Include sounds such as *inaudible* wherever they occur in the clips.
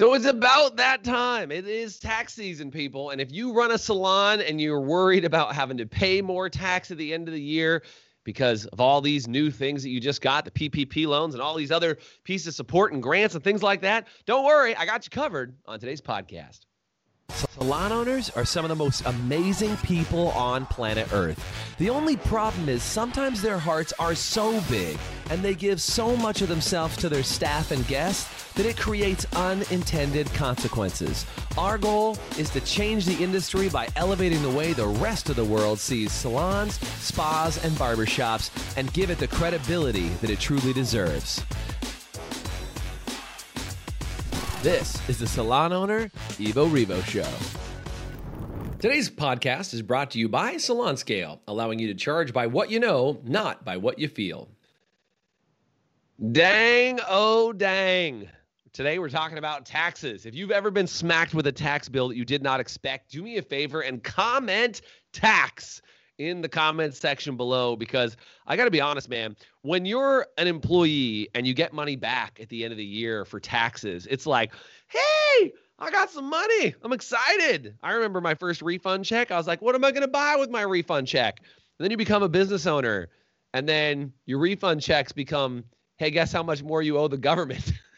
So it's about that time. It is tax season, people. And if you run a salon and you're worried about having to pay more tax at the end of the year because of all these new things that you just got, the PPP loans and all these other pieces of support and grants and things like that, don't worry. I got you covered on today's podcast. Salon owners are some of the most amazing people on planet Earth. The only problem is sometimes their hearts are so big and they give so much of themselves to their staff and guests that it creates unintended consequences. Our goal is to change the industry by elevating the way the rest of the world sees salons, spas, and barbershops and give it the credibility that it truly deserves. This is the Salon Owner Evo Revo Show. Today's podcast is brought to you by Salon Scale, allowing you to charge by what you know, not by what you feel. Dang, oh, dang. Today we're talking about taxes. If you've ever been smacked with a tax bill that you did not expect, do me a favor and comment tax in the comments section below because I got to be honest, man. When you're an employee and you get money back at the end of the year for taxes, it's like, hey, I got some money. I'm excited. I remember my first refund check. I was like, what am I going to buy with my refund check? And then you become a business owner, and then your refund checks become, hey, guess how much more you owe the government? *laughs*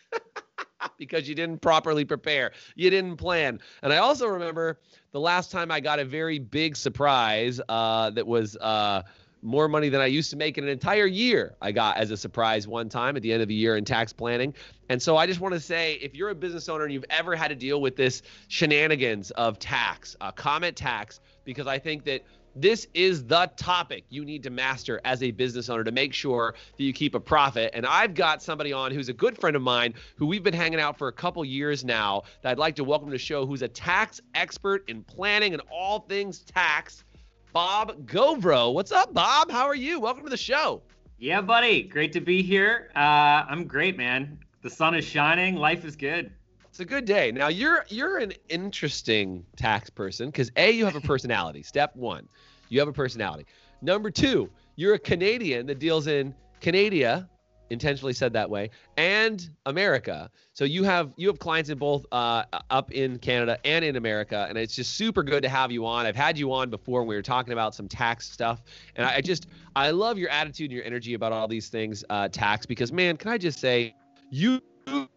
*laughs* because you didn't properly prepare. You didn't plan. And I also remember the last time I got a very big surprise uh, that was uh, more money than I used to make in an entire year. I got as a surprise one time at the end of the year in tax planning. And so I just want to say if you're a business owner and you've ever had to deal with this shenanigans of tax, uh, comment tax, because I think that this is the topic you need to master as a business owner to make sure that you keep a profit. And I've got somebody on who's a good friend of mine who we've been hanging out for a couple years now that I'd like to welcome to the show, who's a tax expert in planning and all things tax. Bob Gauvreau. What's up, Bob? How are you? Welcome to the show. Yeah, buddy. Great to be here. Uh, I'm great, man. The sun is shining. Life is good. It's a good day. Now you're you're an interesting tax person because a you have a personality. *laughs* Step one, you have a personality. Number two, you're a Canadian that deals in Canada, intentionally said that way, and America. So you have you have clients in both uh, up in Canada and in America, and it's just super good to have you on. I've had you on before when we were talking about some tax stuff, and I just I love your attitude and your energy about all these things uh, tax because man, can I just say you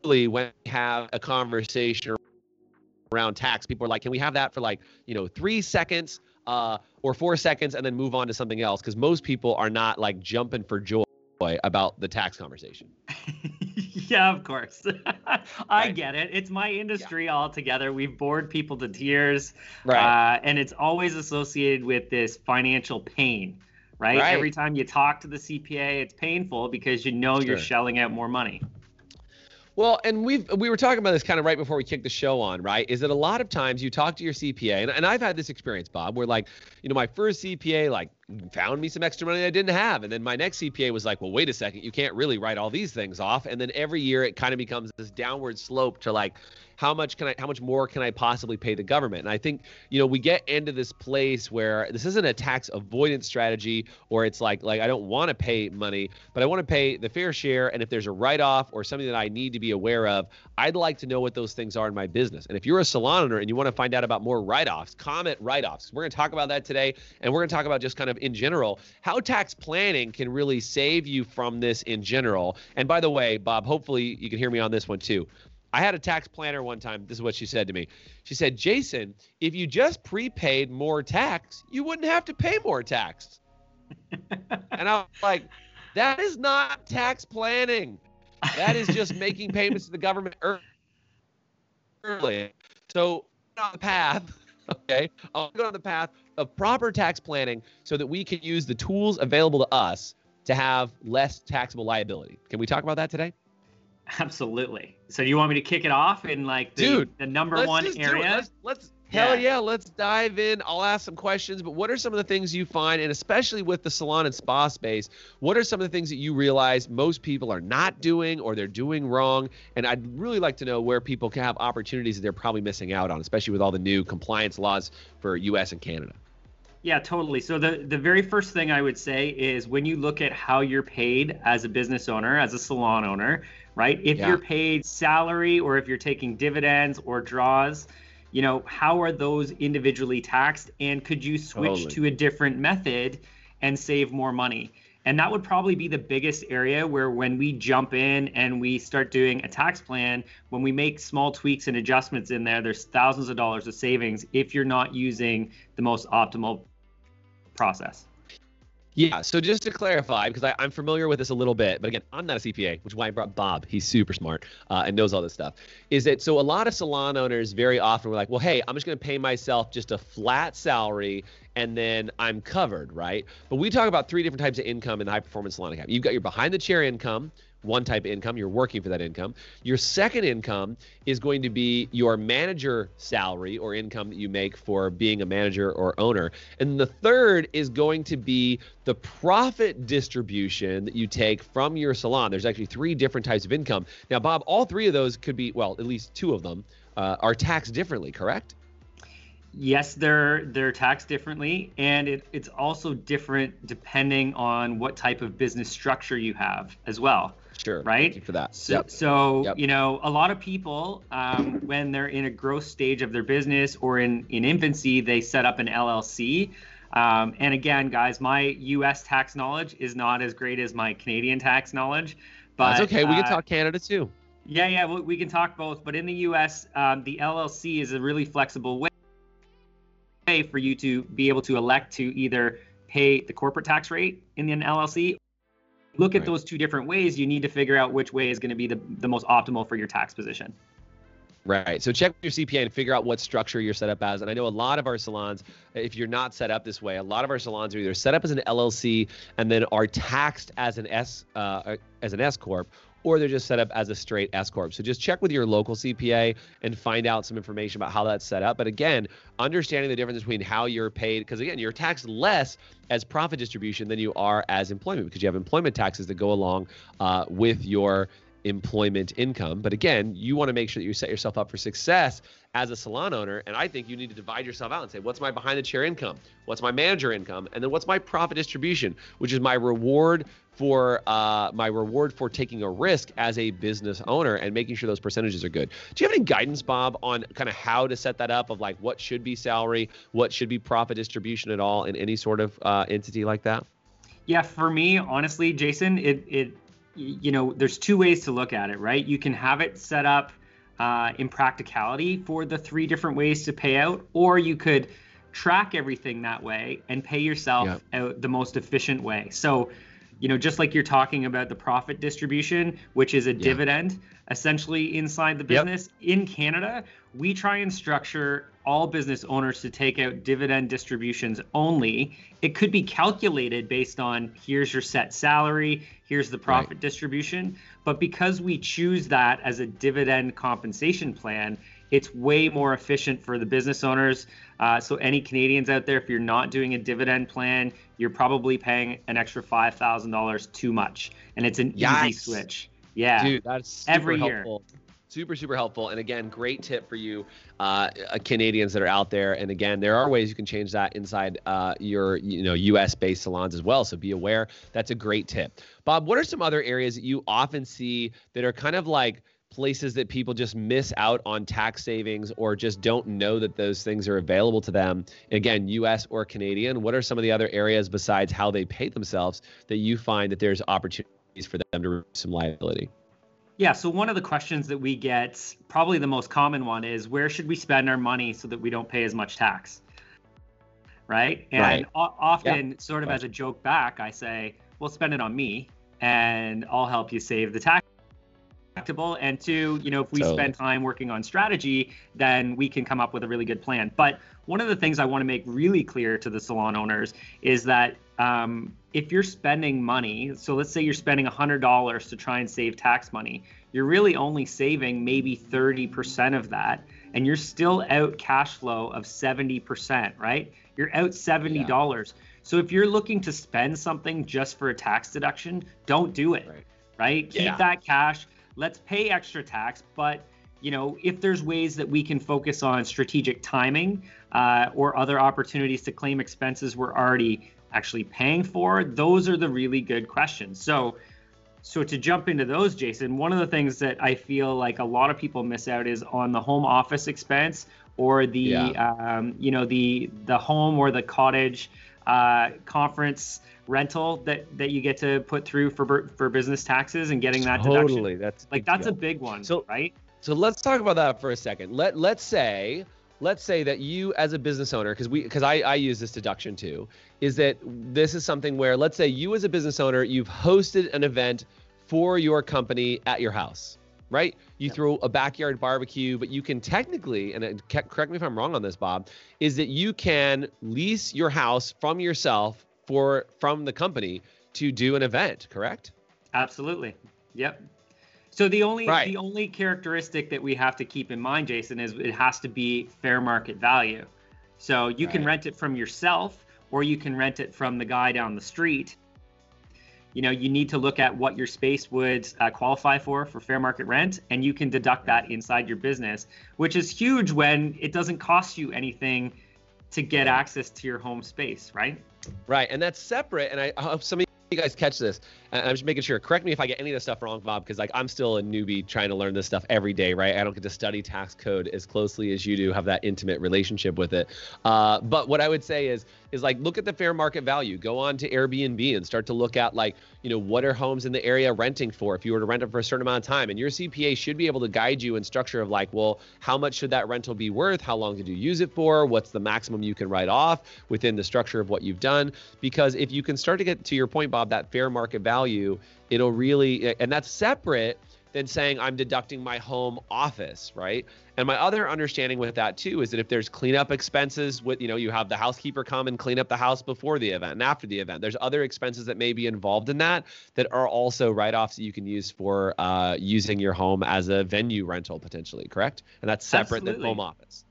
usually when we have a conversation around tax, people are like, can we have that for like, you know, three seconds uh, or four seconds and then move on to something else? Because most people are not like jumping for joy about the tax conversation. *laughs* yeah, of course. *laughs* I right. get it. It's my industry yeah. altogether. We've bored people to tears. Right. Uh, and it's always associated with this financial pain. Right? right? Every time you talk to the CPA, it's painful because you know sure. you're shelling out more money. Well, and we've we were talking about this kind of right before we kicked the show on, right? Is that a lot of times you talk to your CPA, and, and I've had this experience, Bob, where like, you know, my first CPA like found me some extra money I didn't have, and then my next CPA was like, well, wait a second, you can't really write all these things off, and then every year it kind of becomes this downward slope to like, how much can I how much more can I possibly pay the government? And I think, you know, we get into this place where this isn't a tax avoidance strategy or it's like like I don't want to pay money, but I want to pay the fair share and if there's a write-off or something that I need to be aware of, I'd like to know what those things are in my business. And if you're a salon owner and you want to find out about more write-offs, comment write-offs. We're going to talk about that today and we're going to talk about just kind of in general how tax planning can really save you from this in general. And by the way, Bob, hopefully you can hear me on this one too. I had a tax planner one time. This is what she said to me. She said, Jason, if you just prepaid more tax, you wouldn't have to pay more tax. *laughs* and I was like, that is not tax planning. That is just making payments to the government early. So on the path, okay, I'll go on the path of proper tax planning so that we can use the tools available to us to have less taxable liability. Can we talk about that today? Absolutely. So you want me to kick it off in like the, Dude, the number one area? Let's, let's hell yeah. yeah, let's dive in. I'll ask some questions, but what are some of the things you find, and especially with the salon and spa space, what are some of the things that you realize most people are not doing or they're doing wrong? And I'd really like to know where people can have opportunities that they're probably missing out on, especially with all the new compliance laws for US and Canada. Yeah, totally. So the the very first thing I would say is when you look at how you're paid as a business owner, as a salon owner, right? If yeah. you're paid salary or if you're taking dividends or draws, you know, how are those individually taxed? And could you switch totally. to a different method and save more money? And that would probably be the biggest area where when we jump in and we start doing a tax plan, when we make small tweaks and adjustments in there, there's thousands of dollars of savings if you're not using the most optimal process. Yeah. So just to clarify, because I, am familiar with this a little bit, but again, I'm not a CPA, which is why I brought Bob. He's super smart uh, and knows all this stuff. Is that so? A lot of salon owners very often were like, well, hey, I'm just going to pay myself just a flat salary and then I'm covered, right? But we talk about three different types of income in the high performance salon academy. You've got your behind the chair income, one type of income. You're working for that income. Your second income is going to be your manager salary or income that you make for being a manager or owner. And the third is going to be the profit distribution that you take from your salon. There's actually three different types of income. Now, Bob, all three of those could be, well, at least two of them uh, are taxed differently, correct? yes, they're they're taxed differently, and it, it's also different depending on what type of business structure you have as well. Sure. Right. Thank you for that. So, yep. so yep. you know, a lot of people, um, when they're in a growth stage of their business or in in infancy, they set up an LLC. Um, and again, guys, my U.S. tax knowledge is not as great as my Canadian tax knowledge. But that's okay. We can uh, talk Canada too. Yeah, yeah, we, we can talk both. But in the U.S., um, the LLC is a really flexible way for you to be able to elect to either pay the corporate tax rate in an LLC. Look at right. those two different ways. You need to figure out which way is going to be the, the most optimal for your tax position. Right. So check with your CPA and figure out what structure you're set up as. And I know a lot of our salons, if you're not set up this way, a lot of our salons are either set up as an LLC and then are taxed as an S uh, as an S corp, or they're just set up as a straight S corp. So just check with your local CPA and find out some information about how that's set up. But again, understanding the difference between how you're paid, because again, you're taxed less as profit distribution than you are as employment because you have employment taxes that go along uh, with your employment income. But again, you want to make sure that you set yourself up for success as a salon owner. And I think you need to divide yourself out and say, what's my behind the chair income? What's my manager income? And then what's my profit distribution, which is my reward for uh, my reward for taking a risk as a business owner and making sure those percentages are good. Do you have any guidance, Bob, on kind of how to set that up of like what should be salary, what should be profit distribution at all in any sort of uh, entity like that? Yeah, for me, honestly, Jason, it it you know, there's two ways to look at it, right? You can have it set up uh, in practicality for the three different ways to pay out, or you could track everything that way and pay yourself out the most efficient way. So, you know, just like you're talking about the profit distribution, which is a yep. dividend essentially inside the business, yep. in Canada, we try and structure all business owners to take out dividend distributions only. It could be calculated based on here's your set salary, here's the profit right. distribution. But because we choose that as a dividend compensation plan, it's way more efficient for the business owners. Uh, so, any Canadians out there, if you're not doing a dividend plan, you're probably paying an extra $5,000 too much. And it's an Yikes. easy switch. Yeah. Dude, that's every helpful. year super super helpful and again great tip for you uh, uh, canadians that are out there and again there are ways you can change that inside uh, your you know us based salons as well so be aware that's a great tip bob what are some other areas that you often see that are kind of like places that people just miss out on tax savings or just don't know that those things are available to them again us or canadian what are some of the other areas besides how they pay themselves that you find that there's opportunities for them to reduce some liability yeah, so one of the questions that we get, probably the most common one, is where should we spend our money so that we don't pay as much tax? Right? And right. O- often, yeah. sort of right. as a joke back, I say, well, spend it on me and I'll help you save the tax. And two, you know, if we totally. spend time working on strategy, then we can come up with a really good plan. But one of the things I want to make really clear to the salon owners is that um, if you're spending money, so let's say you're spending $100 to try and save tax money, you're really only saving maybe 30% of that, and you're still out cash flow of 70%, right? You're out $70. Yeah. So if you're looking to spend something just for a tax deduction, don't do it, right? right? Keep yeah. that cash. Let's pay extra tax, but you know, if there's ways that we can focus on strategic timing uh, or other opportunities to claim expenses we're already actually paying for, those are the really good questions. So, So to jump into those, Jason, one of the things that I feel like a lot of people miss out is on the home office expense or the yeah. um, you know the the home or the cottage uh, conference rental that that you get to put through for for business taxes and getting that totally. deduction. That's like that's deal. a big one, so, right? So let's talk about that for a second. Let let's say let's say that you as a business owner because we because I, I use this deduction too is that this is something where let's say you as a business owner you've hosted an event for your company at your house right you yep. throw a backyard barbecue but you can technically and correct me if i'm wrong on this bob is that you can lease your house from yourself for from the company to do an event correct absolutely yep so the only right. the only characteristic that we have to keep in mind, Jason, is it has to be fair market value. So you right. can rent it from yourself or you can rent it from the guy down the street. You know, you need to look at what your space would uh, qualify for for fair market rent, and you can deduct that inside your business, which is huge when it doesn't cost you anything to get access to your home space, right? Right, and that's separate. And I hope some of you guys catch this. I'm just making sure. Correct me if I get any of this stuff wrong, Bob, because like I'm still a newbie trying to learn this stuff every day, right? I don't get to study tax code as closely as you do, have that intimate relationship with it. Uh, but what I would say is, is like look at the fair market value. Go on to Airbnb and start to look at like, you know, what are homes in the area renting for? If you were to rent them for a certain amount of time, and your CPA should be able to guide you in structure of like, well, how much should that rental be worth? How long did you use it for? What's the maximum you can write off within the structure of what you've done? Because if you can start to get to your point, Bob, that fair market value it'll really and that's separate than saying I'm deducting my home office, right? And my other understanding with that too is that if there's cleanup expenses with, you know, you have the housekeeper come and clean up the house before the event and after the event. There's other expenses that may be involved in that that are also write-offs that you can use for uh, using your home as a venue rental potentially, correct? And that's separate absolutely. than home office.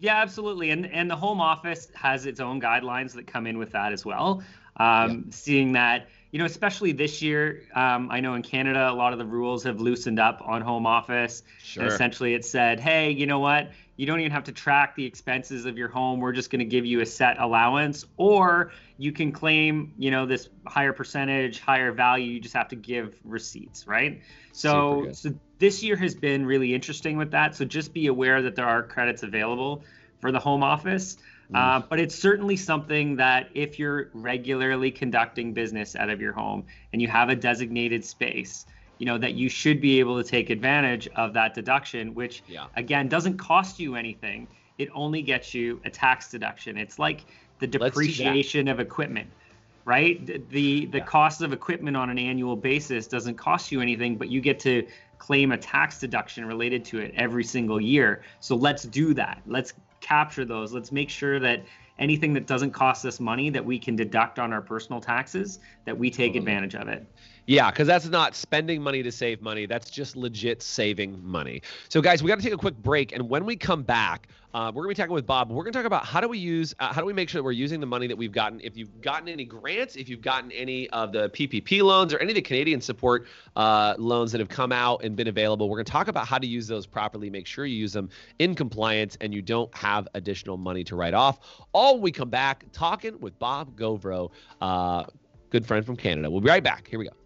Yeah, absolutely. And and the home office has its own guidelines that come in with that as well. Um, yeah. Seeing that you know, especially this year, um, I know in Canada, a lot of the rules have loosened up on home office. Sure. And essentially, it said, hey, you know what? You don't even have to track the expenses of your home. We're just going to give you a set allowance, or you can claim, you know, this higher percentage, higher value. You just have to give receipts, right? So, so this year has been really interesting with that. So just be aware that there are credits available for the home office. Mm. Uh, but it's certainly something that if you're regularly conducting business out of your home and you have a designated space, you know that you should be able to take advantage of that deduction, which yeah. again doesn't cost you anything. It only gets you a tax deduction. It's like the depreciation of equipment, right? The the, the yeah. cost of equipment on an annual basis doesn't cost you anything, but you get to claim a tax deduction related to it every single year. So let's do that. Let's capture those. Let's make sure that anything that doesn't cost us money that we can deduct on our personal taxes, that we take advantage of it. Yeah, because that's not spending money to save money. That's just legit saving money. So, guys, we got to take a quick break. And when we come back, uh, we're going to be talking with Bob. We're going to talk about how do we use, uh, how do we make sure that we're using the money that we've gotten. If you've gotten any grants, if you've gotten any of the PPP loans or any of the Canadian support uh, loans that have come out and been available, we're going to talk about how to use those properly. Make sure you use them in compliance and you don't have additional money to write off. All we come back talking with Bob Gauvreau, uh, good friend from Canada. We'll be right back. Here we go.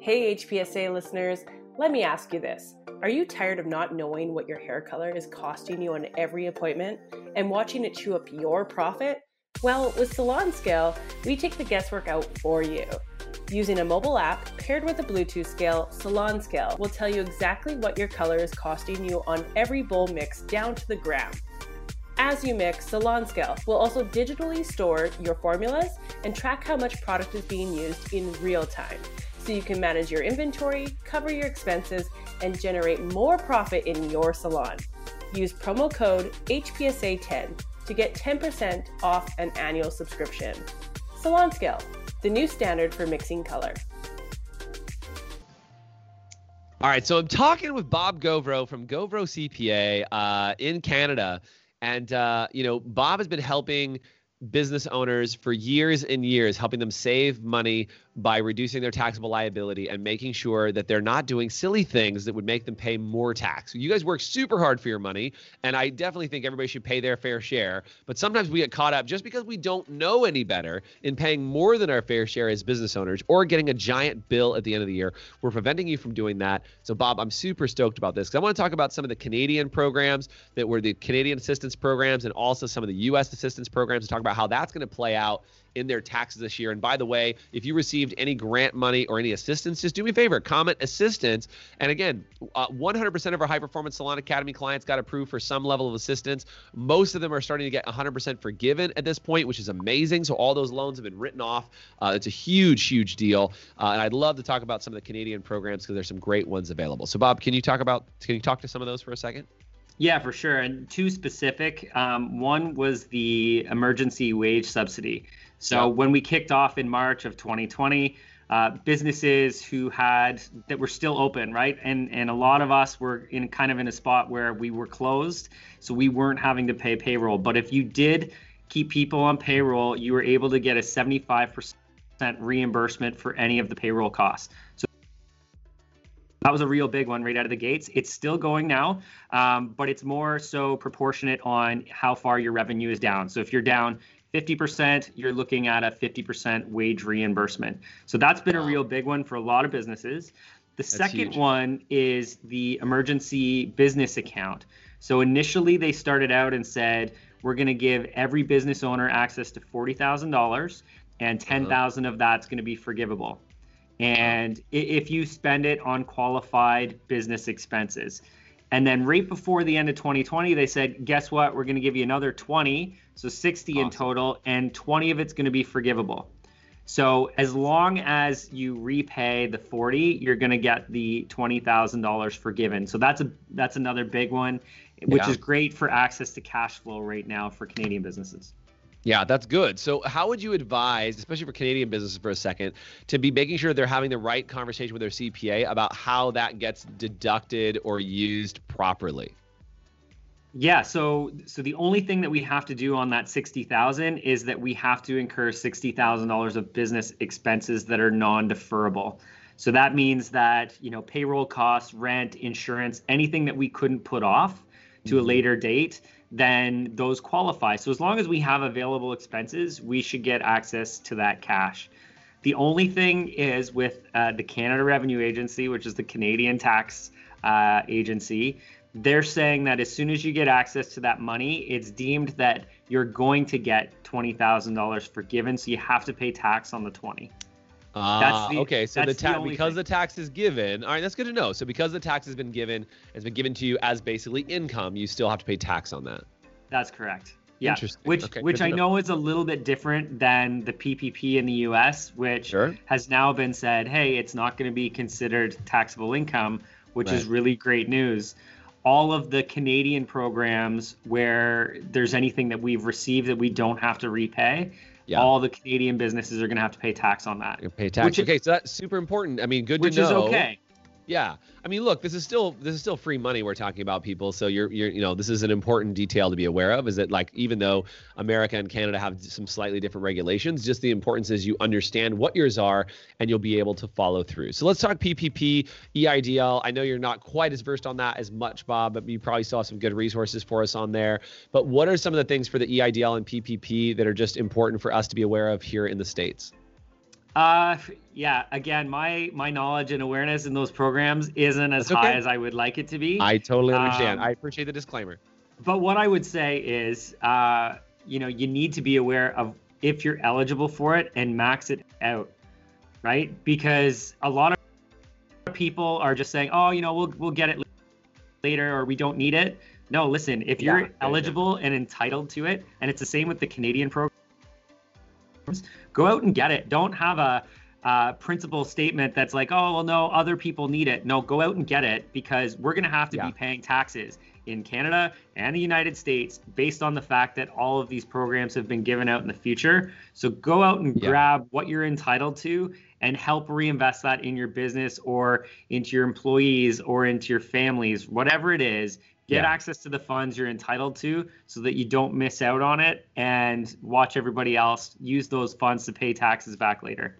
Hey, HPSA listeners, let me ask you this. Are you tired of not knowing what your hair color is costing you on every appointment and watching it chew up your profit? Well, with Salon Scale, we take the guesswork out for you. Using a mobile app paired with a Bluetooth scale, Salon Scale will tell you exactly what your color is costing you on every bowl mix down to the gram. As you mix, Salon Scale will also digitally store your formulas and track how much product is being used in real time. So you can manage your inventory, cover your expenses, and generate more profit in your salon. Use promo code HPSA10 to get 10% off an annual subscription. Salon Scale, the new standard for mixing color. All right, so I'm talking with Bob Gauvreau from Gauvreau CPA uh, in Canada. And, uh, you know, Bob has been helping business owners for years and years, helping them save money by reducing their taxable liability and making sure that they're not doing silly things that would make them pay more tax. You guys work super hard for your money, and I definitely think everybody should pay their fair share. But sometimes we get caught up just because we don't know any better in paying more than our fair share as business owners or getting a giant bill at the end of the year. We're preventing you from doing that. So, Bob, I'm super stoked about this because I want to talk about some of the Canadian programs that were the Canadian assistance programs and also some of the U.S. assistance programs to talk about how that's going to play out in their taxes this year. And by the way, if you received any grant money or any assistance, just do me a favor, comment assistance. And again, uh, 100% of our high performance Salon Academy clients got approved for some level of assistance. Most of them are starting to get 100% forgiven at this point, which is amazing. So all those loans have been written off. Uh, it's a huge, huge deal. Uh, and I'd love to talk about some of the Canadian programs because there's some great ones available. So Bob, can you talk about? Can you talk to some of those for a second? Yeah, for sure. And two specific. Um, one was the emergency wage subsidy. So when we kicked off in March of 2020, uh, businesses who had that were still open, right? And and a lot of us were in kind of in a spot where we were closed, so we weren't having to pay payroll. But if you did keep people on payroll, you were able to get a 75% reimbursement for any of the payroll costs. So that was a real big one right out of the gates. It's still going now, um, but it's more so proportionate on how far your revenue is down. So if you're down 50%, you're looking at a 50% wage reimbursement. So that's been wow. a real big one for a lot of businesses. The that's second huge. one is the emergency business account. So initially they started out and said, we're going to give every business owner access to $40,000 and. 10,000 uh-huh. of that's going to be forgivable. And if you spend it on qualified business expenses. And then right before the end of 2020, they said, guess what? We're going to give you another 20, so 60 awesome. in total, and 20 of it's going to be forgivable. So as long as you repay the 40, you're going to get the $20,000 forgiven. So that's a that's another big one, which yeah. is great for access to cash flow right now for Canadian businesses. Yeah, that's good. So, how would you advise, especially for Canadian businesses for a second, to be making sure they're having the right conversation with their CPA about how that gets deducted or used properly? Yeah, so so the only thing that we have to do on that 60,000 is that we have to incur $60,000 of business expenses that are non-deferrable. So that means that, you know, payroll costs, rent, insurance, anything that we couldn't put off to a mm-hmm. later date, then those qualify. So as long as we have available expenses, we should get access to that cash. The only thing is with uh, the Canada Revenue Agency, which is the Canadian tax uh, agency, they're saying that as soon as you get access to that money, it's deemed that you're going to get $20,000 forgiven. So you have to pay tax on the 20. Ah, the, okay. So the tax because thing. the tax is given. All right, that's good to know. So because the tax has been given, it's been given to you as basically income, you still have to pay tax on that. That's correct. Yeah. Which okay, which I know. know is a little bit different than the PPP in the US, which sure. has now been said, hey, it's not going to be considered taxable income, which right. is really great news. All of the Canadian programs where there's anything that we've received that we don't have to repay, yeah. all the Canadian businesses are going to have to pay tax on that. Pay tax. Which okay, so that's super important. I mean, good to know. Which is okay. Yeah, I mean, look, this is still this is still free money we're talking about, people. So you're you're you know this is an important detail to be aware of. Is that like even though America and Canada have some slightly different regulations, just the importance is you understand what yours are and you'll be able to follow through. So let's talk PPP, EIDL. I know you're not quite as versed on that as much, Bob, but you probably saw some good resources for us on there. But what are some of the things for the EIDL and PPP that are just important for us to be aware of here in the states? Uh, yeah. Again, my my knowledge and awareness in those programs isn't as okay. high as I would like it to be. I totally understand. Um, I appreciate the disclaimer. But what I would say is, uh, you know, you need to be aware of if you're eligible for it and max it out, right? Because a lot of people are just saying, oh, you know, we'll we'll get it later or we don't need it. No, listen, if you're yeah, eligible and entitled to it, and it's the same with the Canadian program go out and get it. Don't have a uh, principal statement that's like, oh, well, no, other people need it. No, go out and get it because we're going to have to yeah. be paying taxes in Canada and the United States based on the fact that all of these programs have been given out in the future. So go out and yeah. grab what you're entitled to and help reinvest that in your business or into your employees or into your families, whatever it is get yeah. access to the funds you're entitled to so that you don't miss out on it and watch everybody else use those funds to pay taxes back later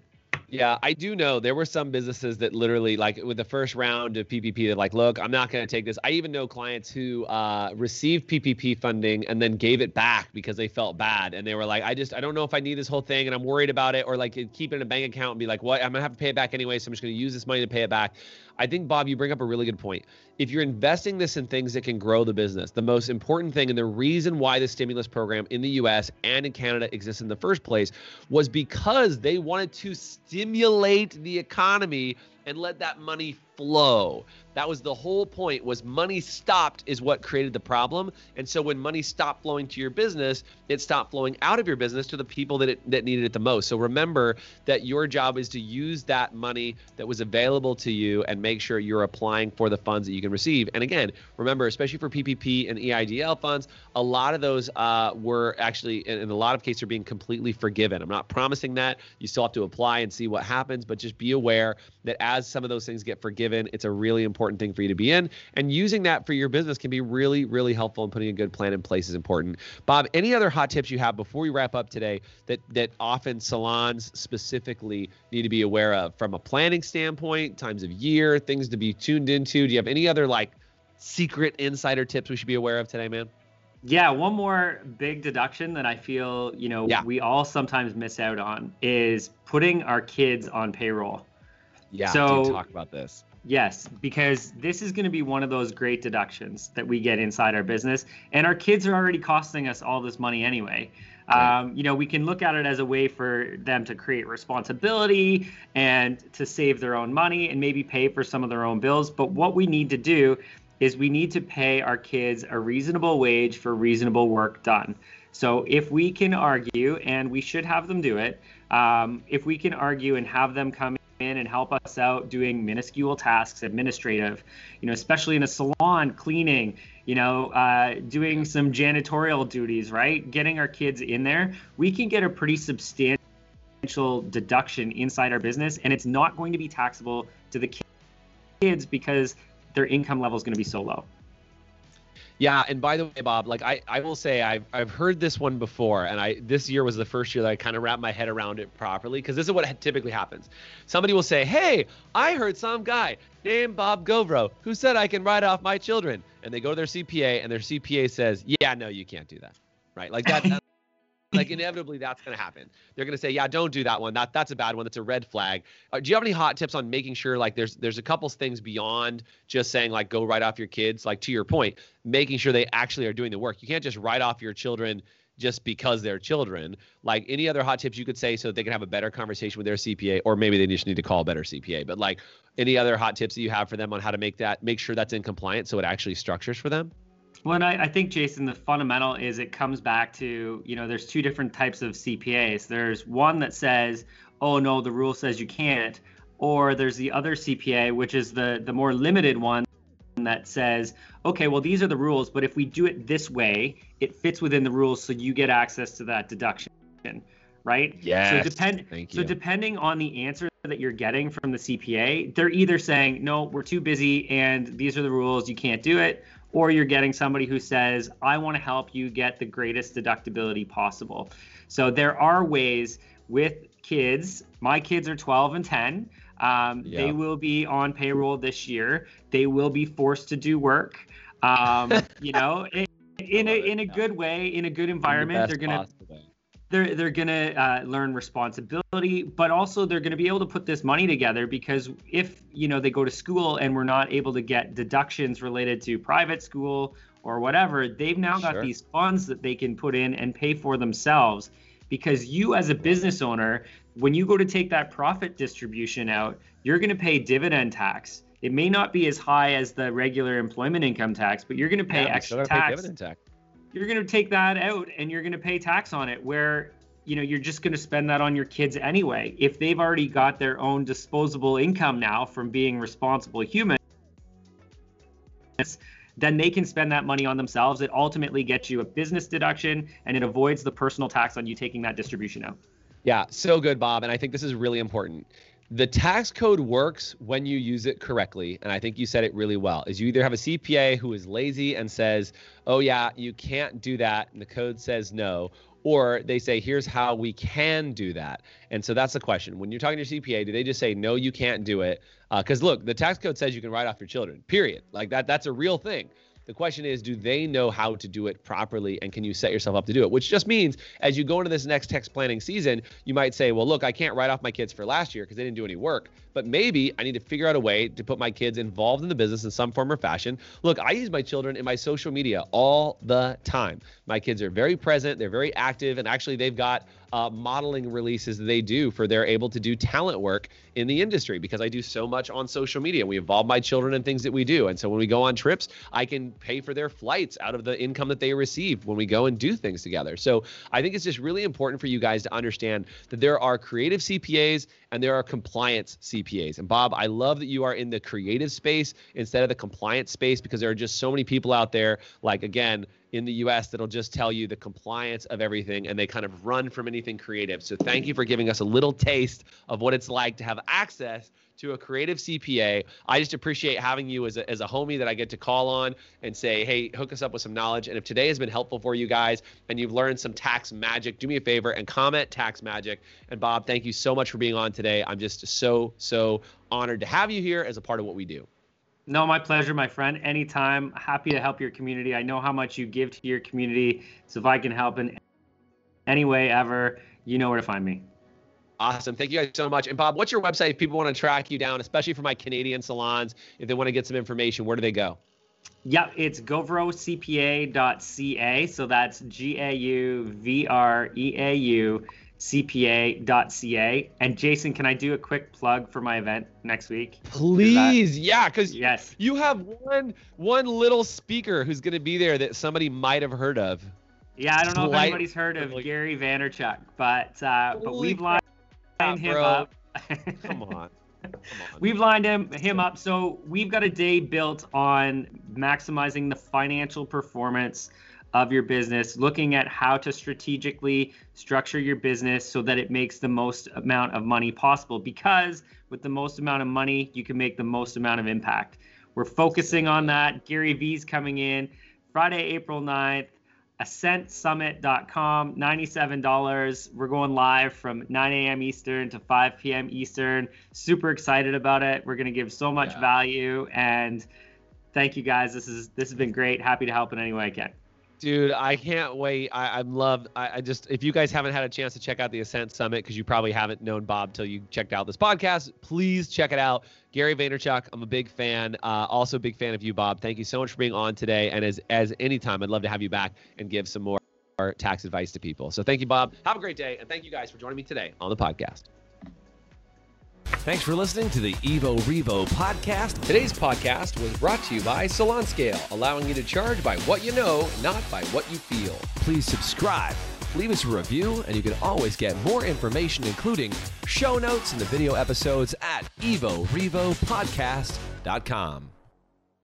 Yeah, I do know there were some businesses that literally, like with the first round of PPP, they're like, look, I'm not going to take this. I even know clients who uh, received PPP funding and then gave it back because they felt bad. And they were like, I just, I don't know if I need this whole thing and I'm worried about it. Or like keep it in a bank account and be like, what? I'm going to have to pay it back anyway. So I'm just going to use this money to pay it back. I think, Bob, you bring up a really good point. If you're investing this in things that can grow the business, the most important thing and the reason why the stimulus program in the US and in Canada exists in the first place was because they wanted to stimulate the economy and let that money flow. That was the whole point was money stopped is what created the problem. And so when money stopped flowing to your business, it stopped flowing out of your business to the people that it, that needed it the most. So remember that your job is to use that money that was available to you and make sure you're applying for the funds that you can receive. And again, remember, especially for PPP and EIDL funds, a lot of those uh, were actually, in, in a lot of cases, are being completely forgiven. I'm not promising that. You still have to apply and see what happens, but just be aware that as some of those things get forgiven, it's a really important thing for you to be in. And using that for your business can be really, really helpful. And putting a good plan in place is important. Bob, any other hot tips you have before we wrap up today that that often salons specifically need to be aware of from a planning standpoint, times of year, things to be tuned into? Do you have any other like secret insider tips we should be aware of today, man? Yeah, one more big deduction that I feel, you know, yeah. we all sometimes miss out on is putting our kids on payroll. Yeah, so talk about this. Yes, because this is going to be one of those great deductions that we get inside our business, and our kids are already costing us all this money anyway. Right. Um, you know, we can look at it as a way for them to create responsibility and to save their own money and maybe pay for some of their own bills. But what we need to do is we need to pay our kids a reasonable wage for reasonable work done. So if we can argue, and we should have them do it, um, if we can argue and have them come in and help us out doing minuscule tasks, administrative, you know, especially in a salon, cleaning, you know, uh, doing some janitorial duties, right? Getting our kids in there, we can get a pretty substantial deduction inside our business, and it's not going to be taxable to the kids because their income level is going to be so low. Yeah, and by the way, Bob, like I, I will say I've I've heard this one before, and I this year was the first year that I kind of wrapped my head around it properly because this is what typically happens. Somebody will say, "Hey, I heard some guy named Bob Gauvreau who said I can write off my children," and they go to their CPA, and their CPA says, "Yeah, no, you can't do that." Right? Like that. *laughs* like *laughs* inevitably that's going to happen. They're going to say yeah don't do that one. That that's a bad one. That's a red flag. Uh, do you have any hot tips on making sure like there's there's a couple things beyond just saying like go write off your kids? Like to your point making sure they actually are doing the work. You can't just write off your children just because they're children. Like any other hot tips you could say so that they can have a better conversation with their cpa or maybe they just need to call a better cpa but like any other hot tips that you have for them on how to make that make sure that's in compliance so it actually structures for them well, and I, I, think Jason, the fundamental is it comes back to you know there's two different types of CPAs. There's one that says, oh no, the rule says you can't, or there's the other CPA, which is the the more limited one that says, okay, well these are the rules, but if we do it this way, it fits within the rules, so you get access to that deduction, right? Yeah. So depend. So depending on the answer that you're getting from the CPA, they're either saying, no, we're too busy and these are the rules, you can't do it, or you're getting somebody who says, I want to help you get the greatest deductibility possible. So there are ways with kids. My kids are 12 and 10. Um, yep. They will be on payroll this year. They will be forced to do work. Um, *laughs* you know, in, in a in a good way, in a good environment. The they're gonna they're they're gonna uh, learn responsibility, but also they're gonna be able to put this money together because if you know they go to school and we're not able to get deductions related to private school or whatever, they've now got these funds that they can put in and pay for themselves. Because you as a business owner, when you go to take that profit distribution out, you're gonna pay dividend tax. It may not be as high as the regular employment income tax, but you're gonna pay yeah, extra tax. Pay tax you're going to take that out and you're going to pay tax on it where you know you're just going to spend that on your kids anyway. If they've already got their own disposable income now from being responsible humans then they can spend that money on themselves. It ultimately gets you a business deduction and it avoids the personal tax on you taking that distribution out. Yeah so good bob and i think this is really important the tax code works when you use it correctly and i think you said it really well is you either have a cpa who is lazy and says oh yeah you can't do that and the code says no or they say here's how we can do that. And so that's the question. When you're talking to your cpa do they just say no you can't do it? Because uh, look the tax code says you can write off your children period. Like that that's a real thing the question is, do they know how to do it properly and can you set yourself up to do it? Which just means as you go into this next tax planning season, you might say, well, look, I can't write off my kids for last year because they didn't do any work, but maybe I need to figure out a way to put my kids involved in the business in some form or fashion. Look, I use my children in my social media all the time. My kids are very present, they're very active, and actually they've got uh, modeling releases they do for they're able to do talent work in the industry because I do so much on social media. We involve my children in things that we do. And so when we go on trips, I can pay for their flights out of the income that they receive when we go and do things together. So I think it's just really important for you guys to understand that there are creative CPAs and there are compliance CPAs. And Bob, I love that you are in the creative space instead of the compliance space because there are just so many people out there, like, again, in the US that'll just tell you the compliance of everything and they kind of run from anything creative. So thank you for giving us a little taste of what it's like to have access to a creative CPA. I just appreciate having you as a, as a homie that I get to call on and say, hey, hook us up with some knowledge. And if today has been helpful for you guys and you've learned some tax magic, do me a favor and comment tax magic. And Bob, thank you so much for being on today. I'm just so, so honored to have you here as a part of what we do. No, my pleasure, my friend. Anytime. Happy to help your community. I know how much you give to your community. So if I can help in any way ever, you know where to find me. Awesome. Thank you guys so much. And Bob, what's your website if people want to track you down, especially for my Canadian salons? If they want to get some information, where do they go? Yep, it's gauvreaucpa.ca. So that's G A U V R E A U cpa.ca. And Jason, can I do a quick plug for my event next week? Please, that... yeah, because yes, you have one one little speaker who's going to be there that somebody might have heard of. Yeah, I don't know if anybody's heard of Gary Vaynerchuk, but uh, but we've lined him bro. up. *laughs* Come on. We've lined him him up. So we've got a day built on maximizing the financial performance of your business, looking at how to strategically structure your business so that it makes the most amount of money possible. Because with the most amount of money, you can make the most amount of impact. We're focusing on that. Gary Vee's coming in Friday, April 9th. AscentSummit.com, $97. We're going live from 9 a.m. Eastern to 5 p.m. Eastern. Super excited about it. We're going to give so much yeah. value and thank you guys. This is this has been great. Happy to help in any way I can. Dude, I can't wait. I, I'm love. I, I just if you guys haven't had a chance to check out the Ascent Summit because you probably haven't known Bob till you checked out this podcast, please check it out. Gary Vaynerchuk, I'm a big fan. Uh, also, a big fan of you, Bob. Thank you so much for being on today. And as as anytime, I'd love to have you back and give some more tax advice to people. So thank you, Bob. Have a great day, and thank you guys for joining me today on the podcast. Thanks for listening to the Evo Revo podcast. Today's podcast was brought to you by Salon Scale, allowing you to charge by what you know, not by what you feel. Please subscribe, leave us a review, and you can always get more information, including show notes and the video episodes at evorevopodcast.com.